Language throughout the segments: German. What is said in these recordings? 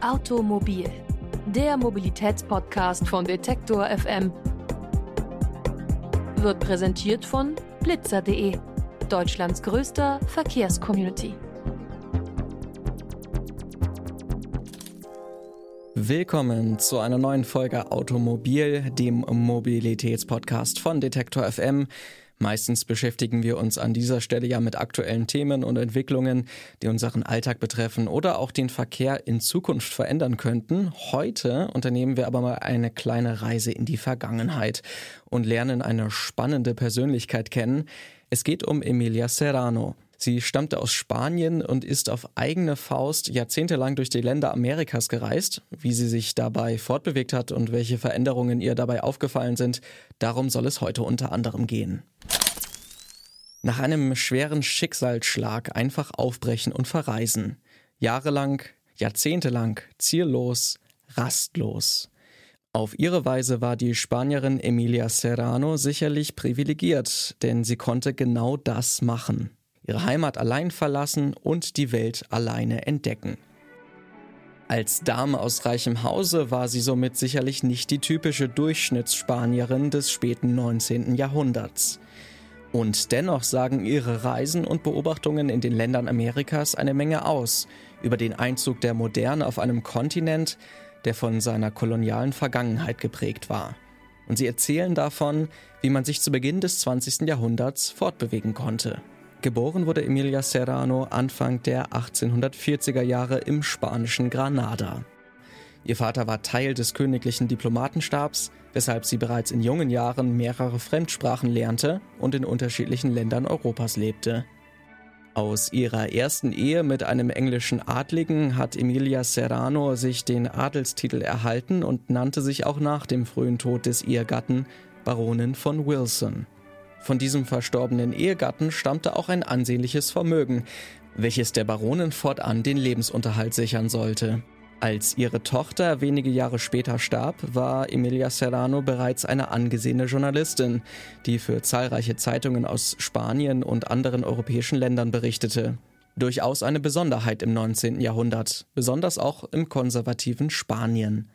Automobil, der Mobilitätspodcast von Detektor FM, wird präsentiert von blitzer.de, Deutschlands größter Verkehrscommunity. Willkommen zu einer neuen Folge Automobil, dem Mobilitätspodcast von Detektor FM. Meistens beschäftigen wir uns an dieser Stelle ja mit aktuellen Themen und Entwicklungen, die unseren Alltag betreffen oder auch den Verkehr in Zukunft verändern könnten. Heute unternehmen wir aber mal eine kleine Reise in die Vergangenheit und lernen eine spannende Persönlichkeit kennen. Es geht um Emilia Serrano. Sie stammte aus Spanien und ist auf eigene Faust jahrzehntelang durch die Länder Amerikas gereist. Wie sie sich dabei fortbewegt hat und welche Veränderungen ihr dabei aufgefallen sind, darum soll es heute unter anderem gehen. Nach einem schweren Schicksalsschlag einfach aufbrechen und verreisen. Jahrelang, jahrzehntelang, ziellos, rastlos. Auf ihre Weise war die Spanierin Emilia Serrano sicherlich privilegiert, denn sie konnte genau das machen ihre Heimat allein verlassen und die Welt alleine entdecken. Als Dame aus reichem Hause war sie somit sicherlich nicht die typische Durchschnittsspanierin des späten 19. Jahrhunderts. Und dennoch sagen ihre Reisen und Beobachtungen in den Ländern Amerikas eine Menge aus über den Einzug der Moderne auf einem Kontinent, der von seiner kolonialen Vergangenheit geprägt war. Und sie erzählen davon, wie man sich zu Beginn des 20. Jahrhunderts fortbewegen konnte. Geboren wurde Emilia Serrano Anfang der 1840er Jahre im spanischen Granada. Ihr Vater war Teil des königlichen Diplomatenstabs, weshalb sie bereits in jungen Jahren mehrere Fremdsprachen lernte und in unterschiedlichen Ländern Europas lebte. Aus ihrer ersten Ehe mit einem englischen Adligen hat Emilia Serrano sich den Adelstitel erhalten und nannte sich auch nach dem frühen Tod des Ehegatten Baronin von Wilson. Von diesem verstorbenen Ehegatten stammte auch ein ansehnliches Vermögen, welches der Baronin fortan den Lebensunterhalt sichern sollte. Als ihre Tochter wenige Jahre später starb, war Emilia Serrano bereits eine angesehene Journalistin, die für zahlreiche Zeitungen aus Spanien und anderen europäischen Ländern berichtete. Durchaus eine Besonderheit im 19. Jahrhundert, besonders auch im konservativen Spanien.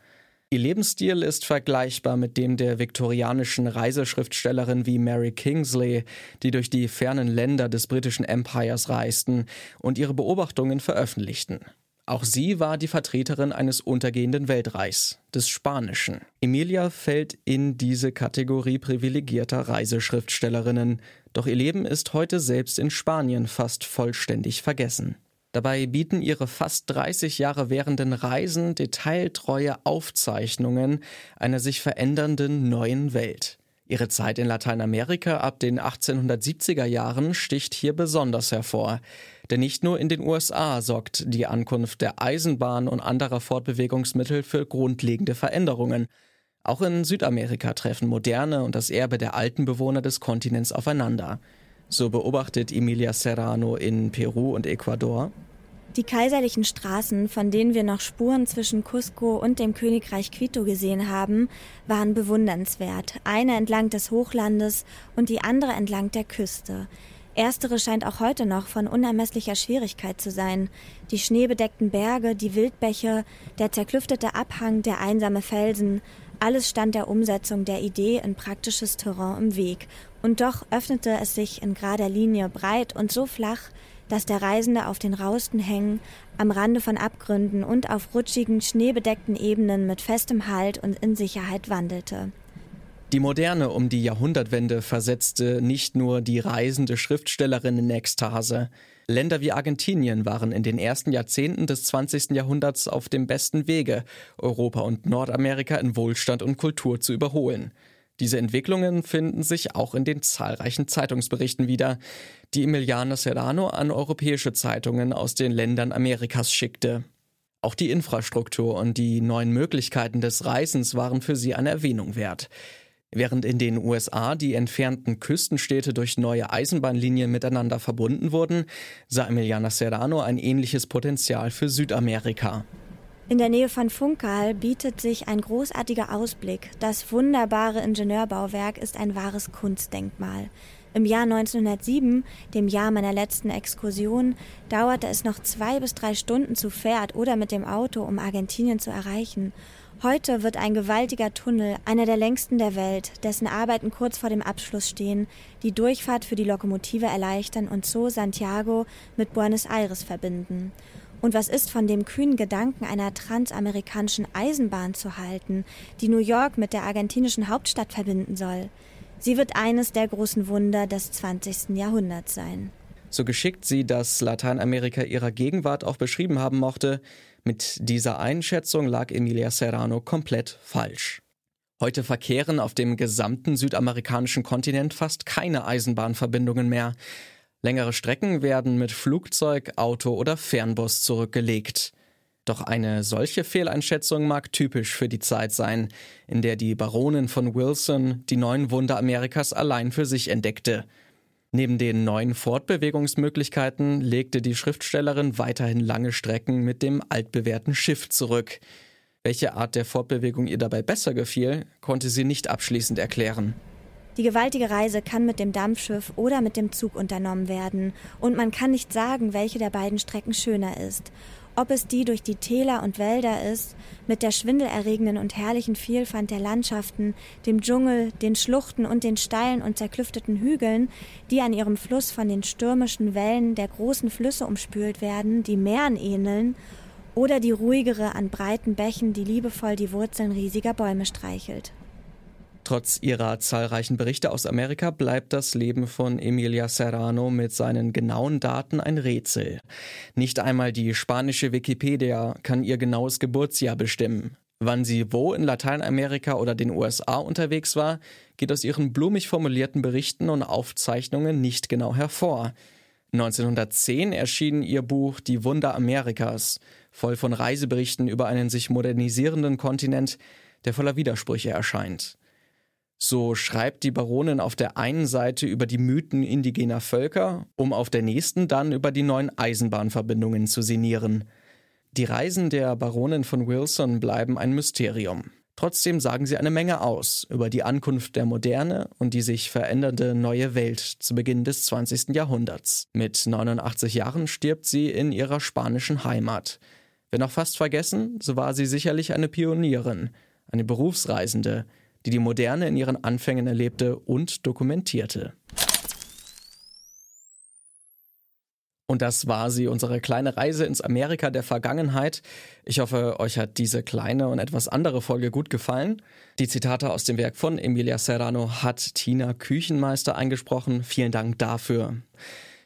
Ihr Lebensstil ist vergleichbar mit dem der viktorianischen Reiseschriftstellerin wie Mary Kingsley, die durch die fernen Länder des britischen Empires reisten und ihre Beobachtungen veröffentlichten. Auch sie war die Vertreterin eines untergehenden Weltreichs, des Spanischen. Emilia fällt in diese Kategorie privilegierter Reiseschriftstellerinnen, doch ihr Leben ist heute selbst in Spanien fast vollständig vergessen. Dabei bieten ihre fast 30 Jahre währenden Reisen detailtreue Aufzeichnungen einer sich verändernden neuen Welt. Ihre Zeit in Lateinamerika ab den 1870er Jahren sticht hier besonders hervor. Denn nicht nur in den USA sorgt die Ankunft der Eisenbahn und anderer Fortbewegungsmittel für grundlegende Veränderungen. Auch in Südamerika treffen Moderne und das Erbe der alten Bewohner des Kontinents aufeinander. So beobachtet Emilia Serrano in Peru und Ecuador. Die kaiserlichen Straßen, von denen wir noch Spuren zwischen Cusco und dem Königreich Quito gesehen haben, waren bewundernswert. Eine entlang des Hochlandes und die andere entlang der Küste. Erstere scheint auch heute noch von unermesslicher Schwierigkeit zu sein. Die schneebedeckten Berge, die Wildbäche, der zerklüftete Abhang, der einsame Felsen, alles stand der Umsetzung der Idee in praktisches Terrain im Weg. Und doch öffnete es sich in gerader Linie breit und so flach, dass der Reisende auf den rausten Hängen, am Rande von Abgründen und auf rutschigen, schneebedeckten Ebenen mit festem Halt und in Sicherheit wandelte. Die Moderne um die Jahrhundertwende versetzte nicht nur die reisende Schriftstellerin in Ekstase. Länder wie Argentinien waren in den ersten Jahrzehnten des 20. Jahrhunderts auf dem besten Wege, Europa und Nordamerika in Wohlstand und Kultur zu überholen. Diese Entwicklungen finden sich auch in den zahlreichen Zeitungsberichten wieder, die Emiliano Serrano an europäische Zeitungen aus den Ländern Amerikas schickte. Auch die Infrastruktur und die neuen Möglichkeiten des Reisens waren für sie eine Erwähnung wert. Während in den USA die entfernten Küstenstädte durch neue Eisenbahnlinien miteinander verbunden wurden, sah Emiliana Serrano ein ähnliches Potenzial für Südamerika. In der Nähe von Funchal bietet sich ein großartiger Ausblick. Das wunderbare Ingenieurbauwerk ist ein wahres Kunstdenkmal. Im Jahr 1907, dem Jahr meiner letzten Exkursion, dauerte es noch zwei bis drei Stunden zu Pferd oder mit dem Auto, um Argentinien zu erreichen. Heute wird ein gewaltiger Tunnel, einer der längsten der Welt, dessen Arbeiten kurz vor dem Abschluss stehen, die Durchfahrt für die Lokomotive erleichtern und so Santiago mit Buenos Aires verbinden. Und was ist von dem kühnen Gedanken einer transamerikanischen Eisenbahn zu halten, die New York mit der argentinischen Hauptstadt verbinden soll? Sie wird eines der großen Wunder des 20. Jahrhunderts sein. So geschickt sie das Lateinamerika ihrer Gegenwart auch beschrieben haben mochte, mit dieser Einschätzung lag Emilia Serrano komplett falsch. Heute verkehren auf dem gesamten südamerikanischen Kontinent fast keine Eisenbahnverbindungen mehr. Längere Strecken werden mit Flugzeug, Auto oder Fernbus zurückgelegt. Doch eine solche Fehleinschätzung mag typisch für die Zeit sein, in der die Baronin von Wilson die neuen Wunder Amerikas allein für sich entdeckte. Neben den neuen Fortbewegungsmöglichkeiten legte die Schriftstellerin weiterhin lange Strecken mit dem altbewährten Schiff zurück. Welche Art der Fortbewegung ihr dabei besser gefiel, konnte sie nicht abschließend erklären. Die gewaltige Reise kann mit dem Dampfschiff oder mit dem Zug unternommen werden, und man kann nicht sagen, welche der beiden Strecken schöner ist. Ob es die durch die Täler und Wälder ist, mit der schwindelerregenden und herrlichen Vielfalt der Landschaften, dem Dschungel, den Schluchten und den steilen und zerklüfteten Hügeln, die an ihrem Fluss von den stürmischen Wellen der großen Flüsse umspült werden, die Meeren ähneln, oder die ruhigere an breiten Bächen, die liebevoll die Wurzeln riesiger Bäume streichelt. Trotz ihrer zahlreichen Berichte aus Amerika bleibt das Leben von Emilia Serrano mit seinen genauen Daten ein Rätsel. Nicht einmal die spanische Wikipedia kann ihr genaues Geburtsjahr bestimmen. Wann sie wo in Lateinamerika oder den USA unterwegs war, geht aus ihren blumig formulierten Berichten und Aufzeichnungen nicht genau hervor. 1910 erschien ihr Buch Die Wunder Amerikas, voll von Reiseberichten über einen sich modernisierenden Kontinent, der voller Widersprüche erscheint. So schreibt die Baronin auf der einen Seite über die Mythen indigener Völker, um auf der nächsten dann über die neuen Eisenbahnverbindungen zu sinnieren. Die Reisen der Baronin von Wilson bleiben ein Mysterium. Trotzdem sagen sie eine Menge aus über die Ankunft der Moderne und die sich verändernde neue Welt zu Beginn des 20. Jahrhunderts. Mit 89 Jahren stirbt sie in ihrer spanischen Heimat. Wenn auch fast vergessen, so war sie sicherlich eine Pionierin, eine Berufsreisende, die die Moderne in ihren Anfängen erlebte und dokumentierte. Und das war sie, unsere kleine Reise ins Amerika der Vergangenheit. Ich hoffe, euch hat diese kleine und etwas andere Folge gut gefallen. Die Zitate aus dem Werk von Emilia Serrano hat Tina Küchenmeister eingesprochen. Vielen Dank dafür.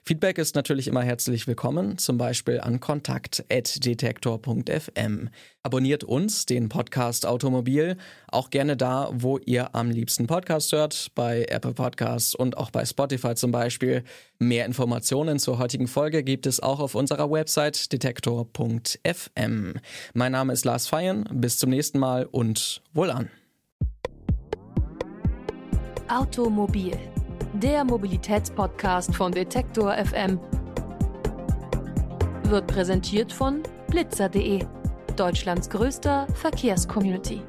Feedback ist natürlich immer herzlich willkommen, zum Beispiel an kontakt.detektor.fm. Abonniert uns, den Podcast Automobil, auch gerne da, wo ihr am liebsten Podcast hört, bei Apple Podcasts und auch bei Spotify zum Beispiel. Mehr Informationen zur heutigen Folge gibt es auch auf unserer Website detektor.fm. Mein Name ist Lars Feyen, bis zum nächsten Mal und wohlan. Automobil der Mobilitätspodcast von Detektor FM. Wird präsentiert von blitzer.de, Deutschlands größter Verkehrscommunity.